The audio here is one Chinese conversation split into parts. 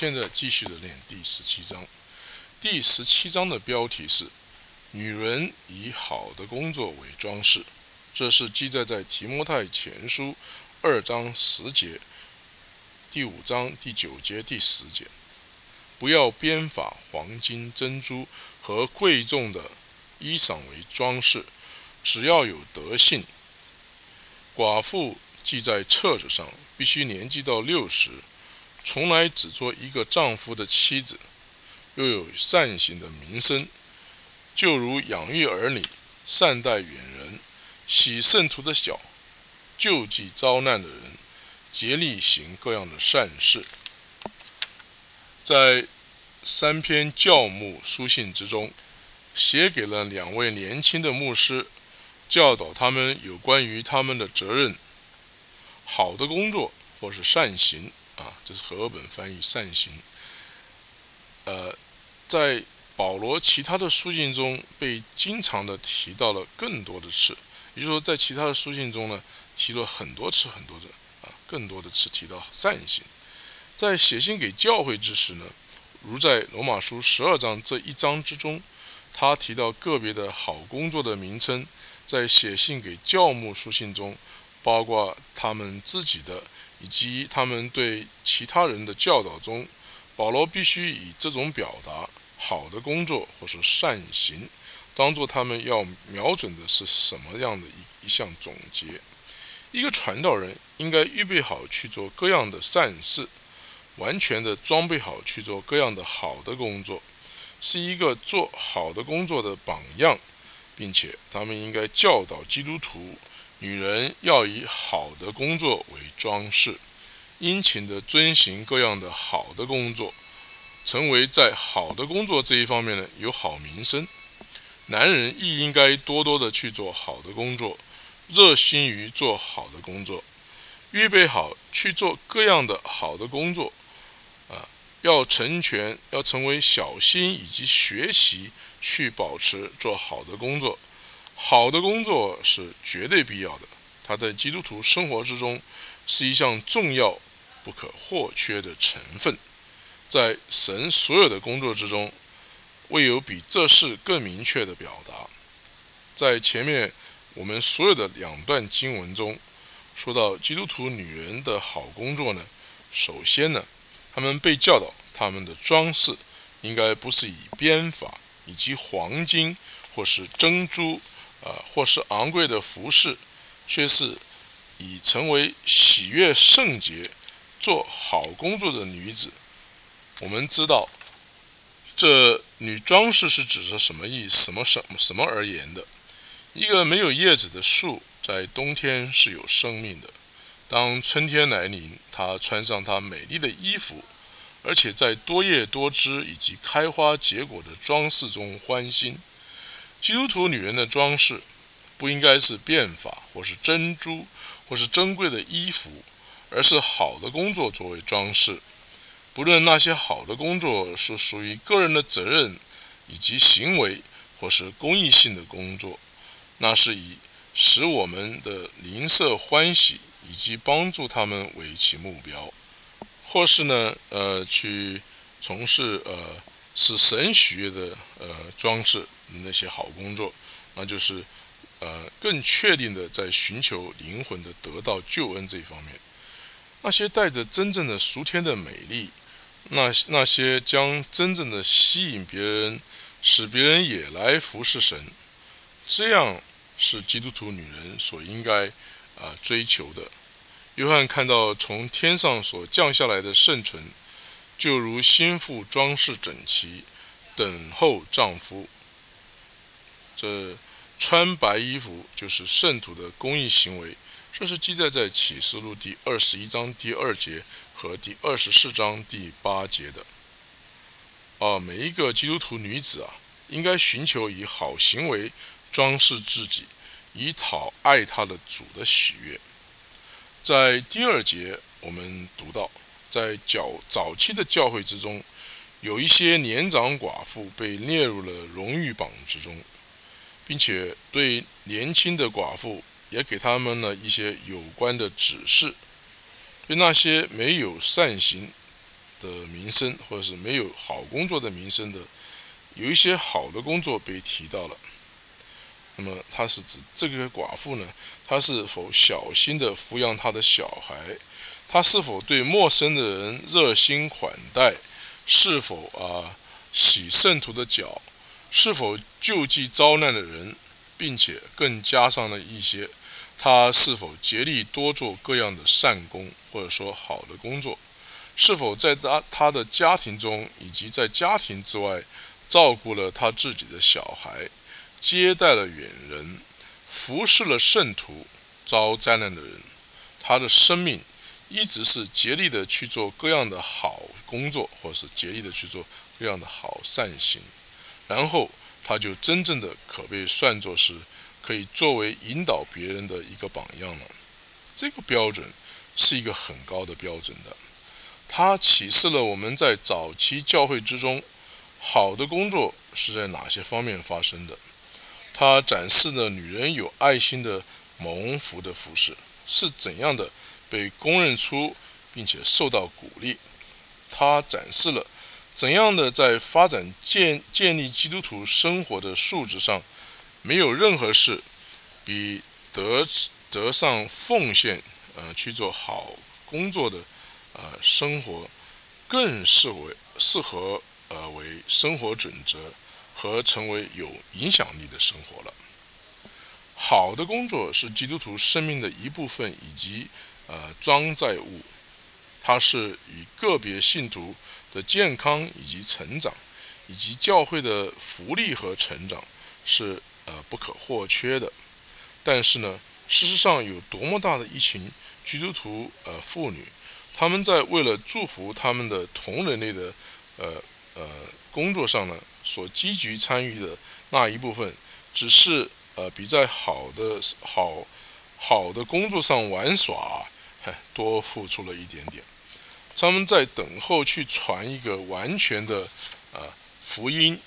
现在继续的念第十七章。第十七章的标题是“女人以好的工作为装饰”，这是记载在提摩太前书二章十节、第五章第九节、第十节。不要编法黄金、珍珠和贵重的衣裳为装饰，只要有德性。寡妇记在册子上，必须年纪到六十。从来只做一个丈夫的妻子，又有善行的名声，就如养育儿女、善待远人、洗圣徒的脚、救济遭难的人、竭力行各样的善事。在三篇教牧书信之中，写给了两位年轻的牧师，教导他们有关于他们的责任、好的工作或是善行。啊，这是和本翻译善行。呃，在保罗其他的书信中被经常的提到了更多的次，也就是说，在其他的书信中呢，提了很多次很多的啊，更多的次提到善行。在写信给教会之时呢，如在罗马书十二章这一章之中，他提到个别的好工作的名称，在写信给教牧书信中，包括他们自己的。以及他们对其他人的教导中，保罗必须以这种表达好的工作或是善行，当做他们要瞄准的是什么样的一一项总结。一个传道人应该预备好去做各样的善事，完全的装备好去做各样的好的工作，是一个做好的工作的榜样，并且他们应该教导基督徒。女人要以好的工作为装饰，殷勤的遵循各样的好的工作，成为在好的工作这一方面呢有好名声。男人亦应该多多的去做好的工作，热心于做好的工作，预备好去做各样的好的工作。啊，要成全，要成为小心以及学习去保持做好的工作。好的工作是绝对必要的，它在基督徒生活之中是一项重要、不可或缺的成分。在神所有的工作之中，未有比这事更明确的表达。在前面我们所有的两段经文中，说到基督徒女人的好工作呢，首先呢，他们被教导，他们的装饰应该不是以编法以及黄金或是珍珠。啊，或是昂贵的服饰，却是以成为喜悦圣洁、做好工作的女子。我们知道，这女装饰是指着什么意？什么什么什么而言的？一个没有叶子的树，在冬天是有生命的。当春天来临，它穿上它美丽的衣服，而且在多叶多枝以及开花结果的装饰中欢欣。基督徒女人的装饰，不应该是变法，或是珍珠，或是珍贵的衣服，而是好的工作作为装饰。不论那些好的工作是属于个人的责任以及行为，或是公益性的工作，那是以使我们的邻舍欢喜以及帮助他们为其目标，或是呢，呃，去从事呃使神喜悦的呃装饰。那些好工作，那就是，呃，更确定的在寻求灵魂的得到救恩这一方面。那些带着真正的俗天的美丽，那那些将真正的吸引别人，使别人也来服侍神，这样是基督徒女人所应该啊追求的。约翰看到从天上所降下来的圣纯，就如心腹装饰整齐，等候丈夫。这穿白衣服就是圣徒的公益行为，这是记载在启示录第二十一章第二节和第二十四章第八节的。啊，每一个基督徒女子啊，应该寻求以好行为装饰自己，以讨爱她的主的喜悦。在第二节，我们读到，在较早期的教会之中，有一些年长寡妇被列入了荣誉榜之中。并且对年轻的寡妇也给他们了一些有关的指示。对那些没有善行的名声，或者是没有好工作的名声的，有一些好的工作被提到了。那么，他是指这个寡妇呢？她是否小心的抚养她的小孩？她是否对陌生的人热心款待？是否啊洗圣徒的脚？是否救济遭难的人？并且更加上了一些，他是否竭力多做各样的善功，或者说好的工作？是否在他他的家庭中以及在家庭之外，照顾了他自己的小孩？接待了远人，服侍了圣徒，遭灾难的人，他的生命一直是竭力的去做各样的好工作，或是竭力的去做各样的好善行，然后他就真正的可被算作是可以作为引导别人的一个榜样了。这个标准是一个很高的标准的，它启示了我们在早期教会之中，好的工作是在哪些方面发生的。他展示了女人有爱心的蒙福的服饰是怎样的被公认出，并且受到鼓励。他展示了怎样的在发展建建立基督徒生活的素质上，没有任何事比得得上奉献，呃，去做好工作的，呃，生活更适为适合呃为生活准则。和成为有影响力的生活了。好的工作是基督徒生命的一部分，以及呃装载物，它是与个别信徒的健康以及成长，以及教会的福利和成长是呃不可或缺的。但是呢，事实上有多么大的一群基督徒呃妇女，他们在为了祝福他们的同人类的呃呃工作上呢？所积极参与的那一部分，只是呃比在好的好好的工作上玩耍，多付出了一点点。他们在等候去传一个完全的呃福音，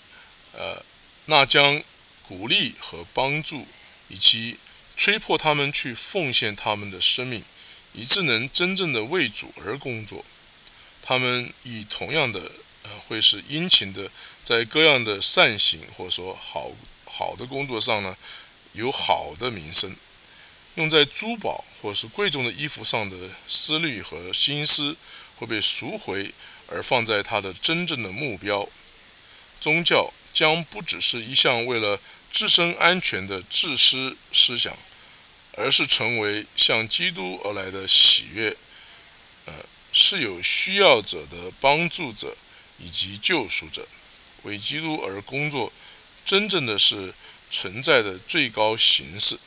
呃，那将鼓励和帮助，以及催迫他们去奉献他们的生命，以致能真正的为主而工作。他们以同样的呃会是殷勤的。在各样的善行或者说好好的工作上呢，有好的名声；用在珠宝或是贵重的衣服上的思虑和心思会被赎回，而放在他的真正的目标。宗教将不只是一项为了自身安全的自私思想，而是成为向基督而来的喜悦，呃，是有需要者的帮助者以及救赎者。为基督而工作，真正的是存在的最高形式，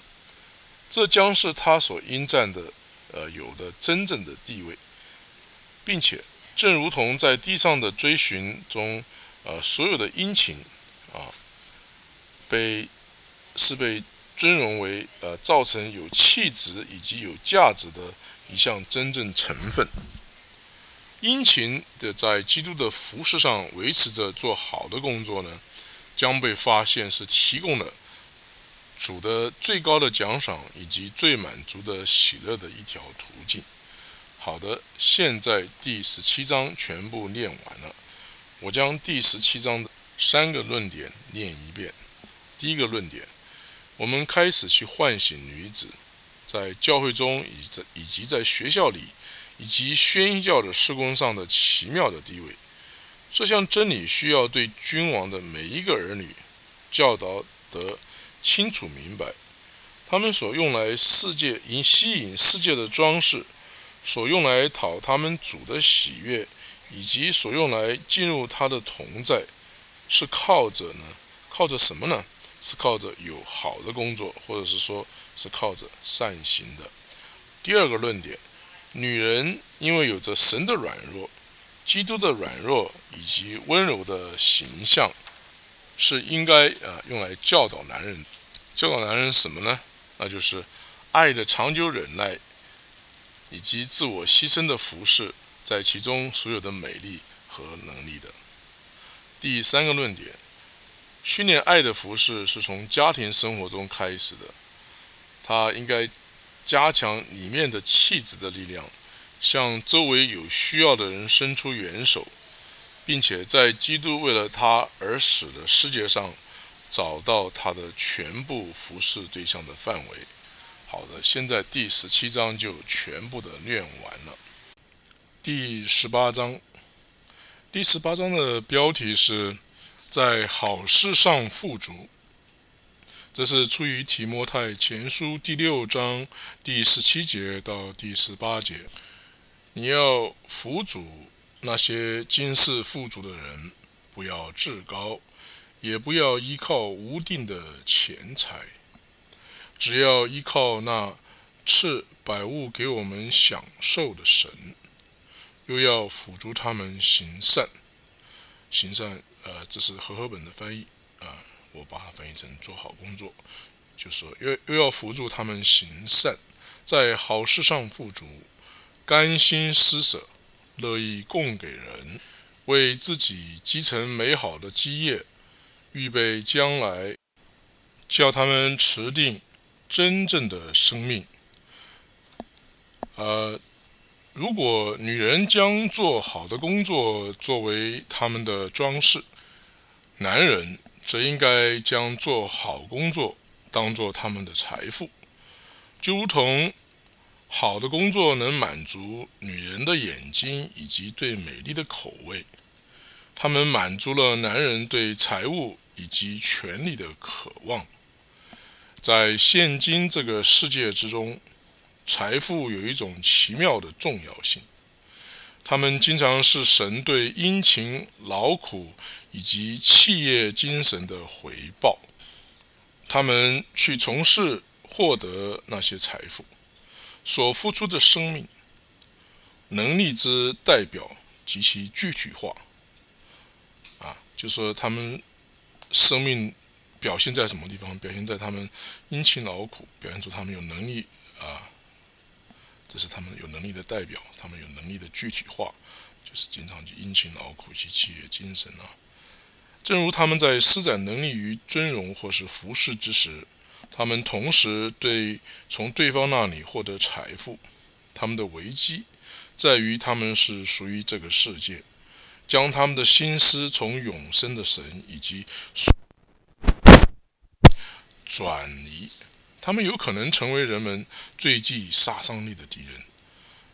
这将是他所应占的，呃，有的真正的地位，并且，正如同在地上的追寻中，呃，所有的殷勤，啊，被是被尊荣为呃，造成有气质以及有价值的一项真正成分。殷勤的在基督的服饰上维持着做好的工作呢，将被发现是提供了主的最高的奖赏以及最满足的喜乐的一条途径。好的，现在第十七章全部念完了，我将第十七章的三个论点念一遍。第一个论点，我们开始去唤醒女子在教会中以在以及在学校里。以及宣教的施工上的奇妙的地位，这项真理需要对君王的每一个儿女教导得清楚明白。他们所用来世界引吸引世界的装饰，所用来讨他们主的喜悦，以及所用来进入他的同在，是靠着呢？靠着什么呢？是靠着有好的工作，或者是说是靠着善行的。第二个论点。女人因为有着神的软弱、基督的软弱以及温柔的形象，是应该啊用来教导男人。教导男人什么呢？那就是爱的长久忍耐，以及自我牺牲的服饰，在其中所有的美丽和能力的。第三个论点：训练爱的服饰是从家庭生活中开始的，它应该。加强里面的气质的力量，向周围有需要的人伸出援手，并且在基督为了他而死的世界上，找到他的全部服侍对象的范围。好的，现在第十七章就全部的念完了。第十八章，第十八章的标题是在好事上富足。这是出于提摩太前书第六章第十七节到第十八节。你要辅助那些今世富足的人，不要自高，也不要依靠无定的钱财，只要依靠那赐百物给我们享受的神。又要辅助他们行善，行善，呃，这是和合本的翻译啊。我把它翻译成做好工作，就说又又要辅助他们行善，在好事上富足，甘心施舍，乐意供给人，为自己积成美好的基业，预备将来，叫他们持定真正的生命。呃，如果女人将做好的工作作为他们的装饰，男人。则应该将做好工作当做他们的财富，就如同好的工作能满足女人的眼睛以及对美丽的口味，他们满足了男人对财物以及权力的渴望。在现今这个世界之中，财富有一种奇妙的重要性，他们经常是神对殷勤劳苦。以及企业精神的回报，他们去从事获得那些财富。所付出的生命能力之代表及其具体化，啊，就说他们生命表现在什么地方？表现在他们殷勤劳苦，表现出他们有能力啊，这是他们有能力的代表，他们有能力的具体化，就是经常去殷勤劳苦及企业精神啊。正如他们在施展能力于尊荣或是服饰之时，他们同时对从对方那里获得财富。他们的危机在于他们是属于这个世界，将他们的心思从永生的神以及转移，他们有可能成为人们最具杀伤力的敌人。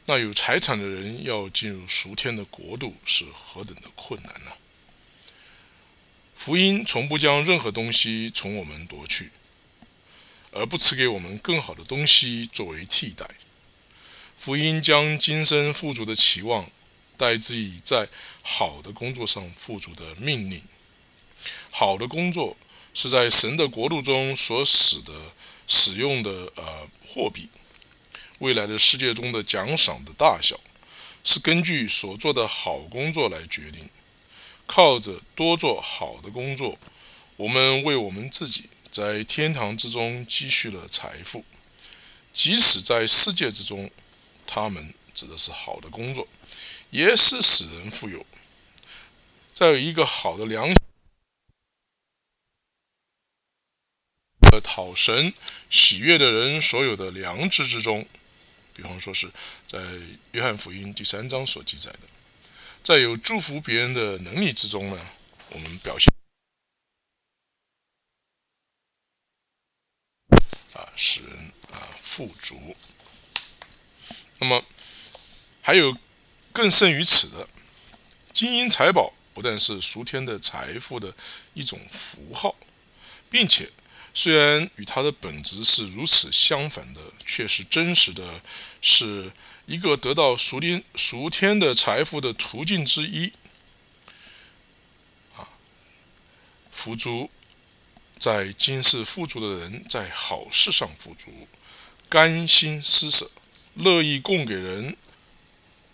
那有财产的人要进入赎天的国度是何等的困难呢？福音从不将任何东西从我们夺去，而不赐给我们更好的东西作为替代。福音将今生富足的期望，代之以在好的工作上富足的命令。好的工作是在神的国度中所使的使用的呃货币。未来的世界中的奖赏的大小，是根据所做的好工作来决定。靠着多做好的工作，我们为我们自己在天堂之中积蓄了财富。即使在世界之中，他们指的是好的工作，也是使人富有。在有一个好的良呃讨神喜悦的人所有的良知之中，比方说是在约翰福音第三章所记载的。在有祝福别人的能力之中呢，我们表现啊，使人啊富足。那么还有更胜于此的，金银财宝不但是俗天的财富的一种符号，并且虽然与它的本质是如此相反的，却是真实的，是。一个得到熟天熟天的财富的途径之一，啊，富足在今世富足的人，在好事上富足，甘心施舍，乐意供给人，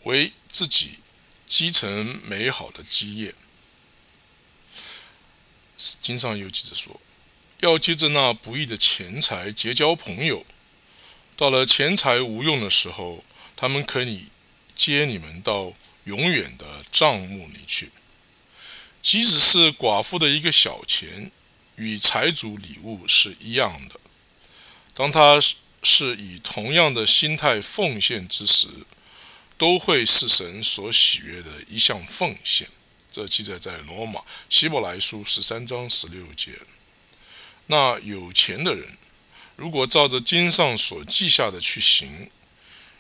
为自己积成美好的基业。经上有记着说，要借着那不义的钱财结交朋友，到了钱财无用的时候。他们可以接你们到永远的账目里去，即使是寡妇的一个小钱，与财主礼物是一样的。当他是以同样的心态奉献之时，都会是神所喜悦的一项奉献。这记载在罗马希伯来书十三章十六节。那有钱的人，如果照着经上所记下的去行，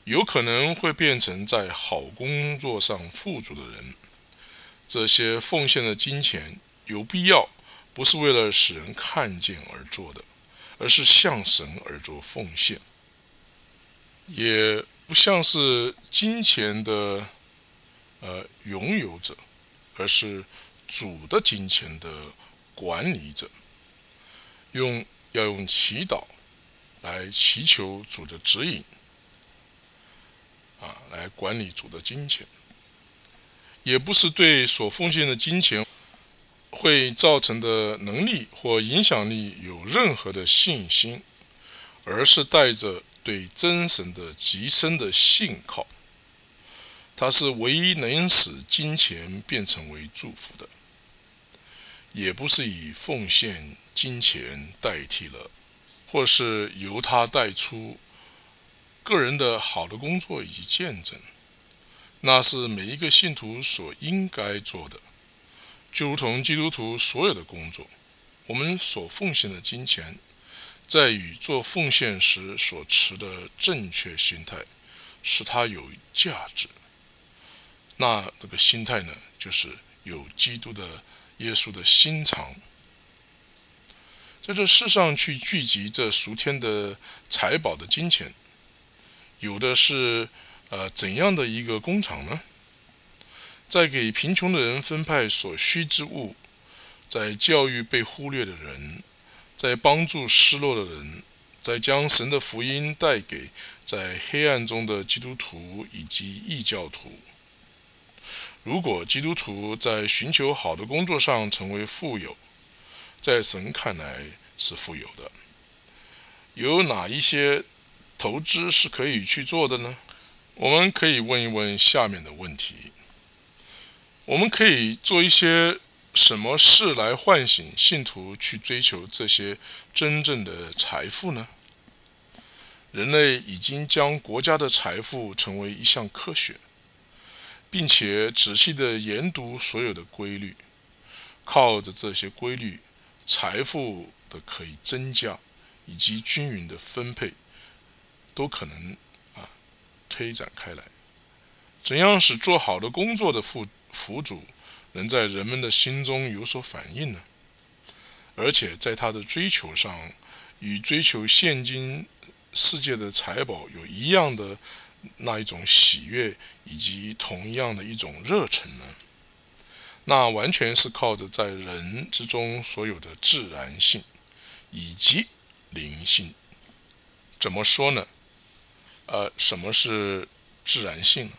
有可能会变成在好工作上富足的人。这些奉献的金钱有必要，不是为了使人看见而做的，而是向神而做奉献，也不像是金钱的呃拥有者，而是主的金钱的管理者。用要用祈祷来祈求主的指引。啊，来管理主的金钱，也不是对所奉献的金钱会造成的能力或影响力有任何的信心，而是带着对真神的极深的信靠。他是唯一能使金钱变成为祝福的，也不是以奉献金钱代替了，或是由他带出。个人的好的工作以及见证，那是每一个信徒所应该做的，就如同基督徒所有的工作。我们所奉献的金钱，在与做奉献时所持的正确心态，使它有价值。那这个心态呢，就是有基督的耶稣的心肠，在这世上去聚集这赎天的财宝的金钱。有的是，呃，怎样的一个工厂呢？在给贫穷的人分派所需之物，在教育被忽略的人，在帮助失落的人，在将神的福音带给在黑暗中的基督徒以及异教徒。如果基督徒在寻求好的工作上成为富有，在神看来是富有的，有哪一些？投资是可以去做的呢？我们可以问一问下面的问题：我们可以做一些什么事来唤醒信徒去追求这些真正的财富呢？人类已经将国家的财富成为一项科学，并且仔细的研读所有的规律，靠着这些规律，财富的可以增加以及均匀的分配。都可能啊推展开来，怎样使做好的工作的副辅主能在人们的心中有所反应呢？而且在他的追求上，与追求现今世界的财宝有一样的那一种喜悦，以及同样的一种热忱呢？那完全是靠着在人之中所有的自然性以及灵性。怎么说呢？呃，什么是自然性呢？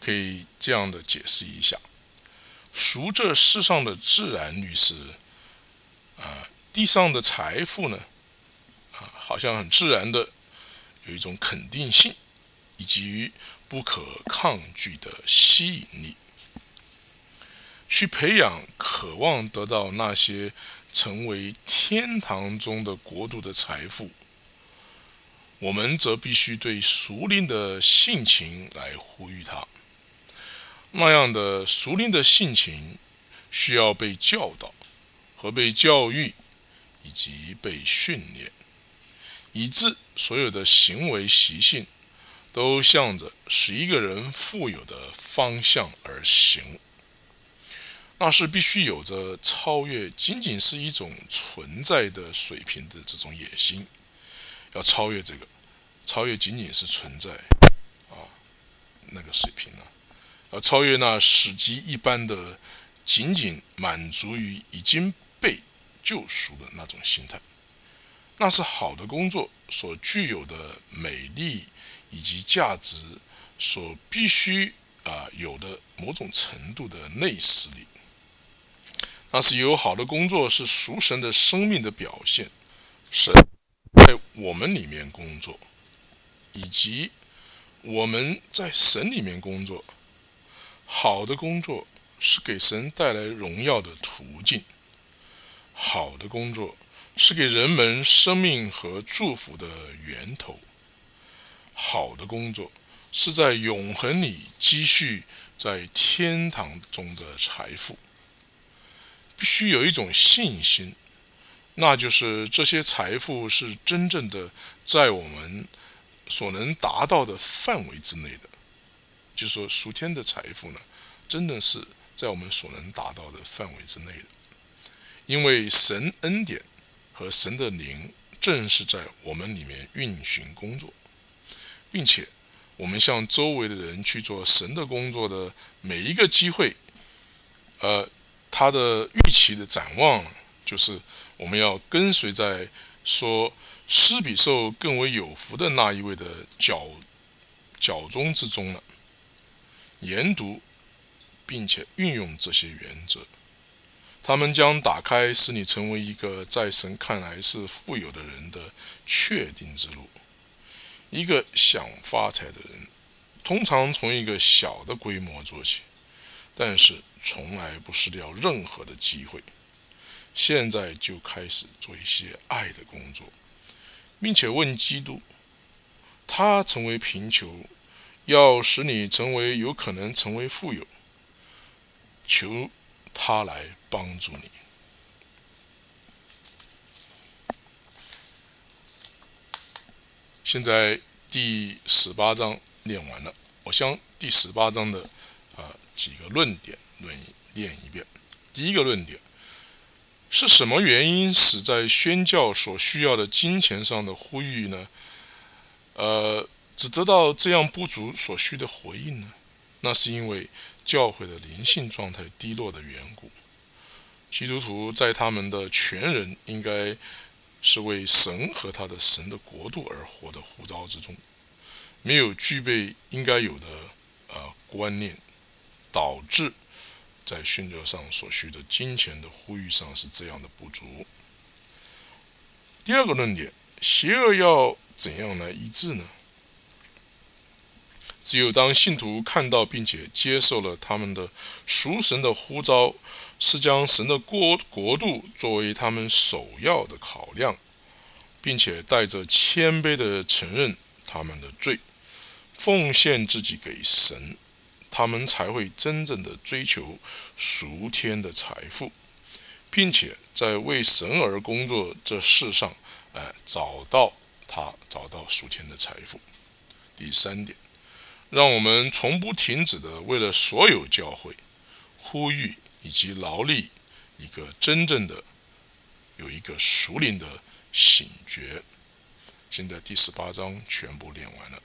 可以这样的解释一下：熟这世上的自然律是，啊，地上的财富呢，啊，好像很自然的有一种肯定性，以及不可抗拒的吸引力，去培养渴望得到那些成为天堂中的国度的财富。我们则必须对熟灵的性情来呼吁他。那样的熟灵的性情，需要被教导和被教育，以及被训练，以致所有的行为习性都向着使一个人富有的方向而行。那是必须有着超越仅仅是一种存在的水平的这种野心，要超越这个。超越仅仅是存在，啊，那个水平呢？要超越那史籍一般的，仅仅满足于已经被救赎的那种心态，那是好的工作所具有的美丽以及价值所必须啊有的某种程度的内实力。那是有好的工作是属神的生命的表现，神在我们里面工作。以及我们在神里面工作，好的工作是给神带来荣耀的途径；好的工作是给人们生命和祝福的源头；好的工作是在永恒里积蓄在天堂中的财富。必须有一种信心，那就是这些财富是真正的在我们所能达到的范围之内的。就是说，属天的财富呢，真的是在我们所能达到的范围之内的。因为神恩典和神的灵正是在我们里面运行工作，并且我们向周围的人去做神的工作的每一个机会，呃。他的预期的展望，就是我们要跟随在说施比受更为有福的那一位的脚脚中之中了。研读并且运用这些原则，他们将打开使你成为一个在神看来是富有的人的确定之路。一个想发财的人，通常从一个小的规模做起，但是。从来不失掉任何的机会。现在就开始做一些爱的工作，并且问基督，他成为贫穷，要使你成为有可能成为富有，求他来帮助你。现在第十八章念完了，我将第十八章的几个论点。论念一遍。第一个论点是什么原因使在宣教所需要的金钱上的呼吁呢？呃，只得到这样不足所需的回应呢？那是因为教会的灵性状态低落的缘故。基督徒在他们的全人应该是为神和他的神的国度而活的呼召之中，没有具备应该有的呃观念，导致。在训教上所需的金钱的呼吁上是这样的不足。第二个论点，邪恶要怎样来医治呢？只有当信徒看到并且接受了他们的赎神的呼召，是将神的国国度作为他们首要的考量，并且带着谦卑的承认他们的罪，奉献自己给神。他们才会真正的追求赎天的财富，并且在为神而工作这世上，哎，找到他找到赎天的财富。第三点，让我们从不停止的为了所有教会呼吁以及劳力，一个真正的有一个属灵的醒觉。现在第十八章全部练完了。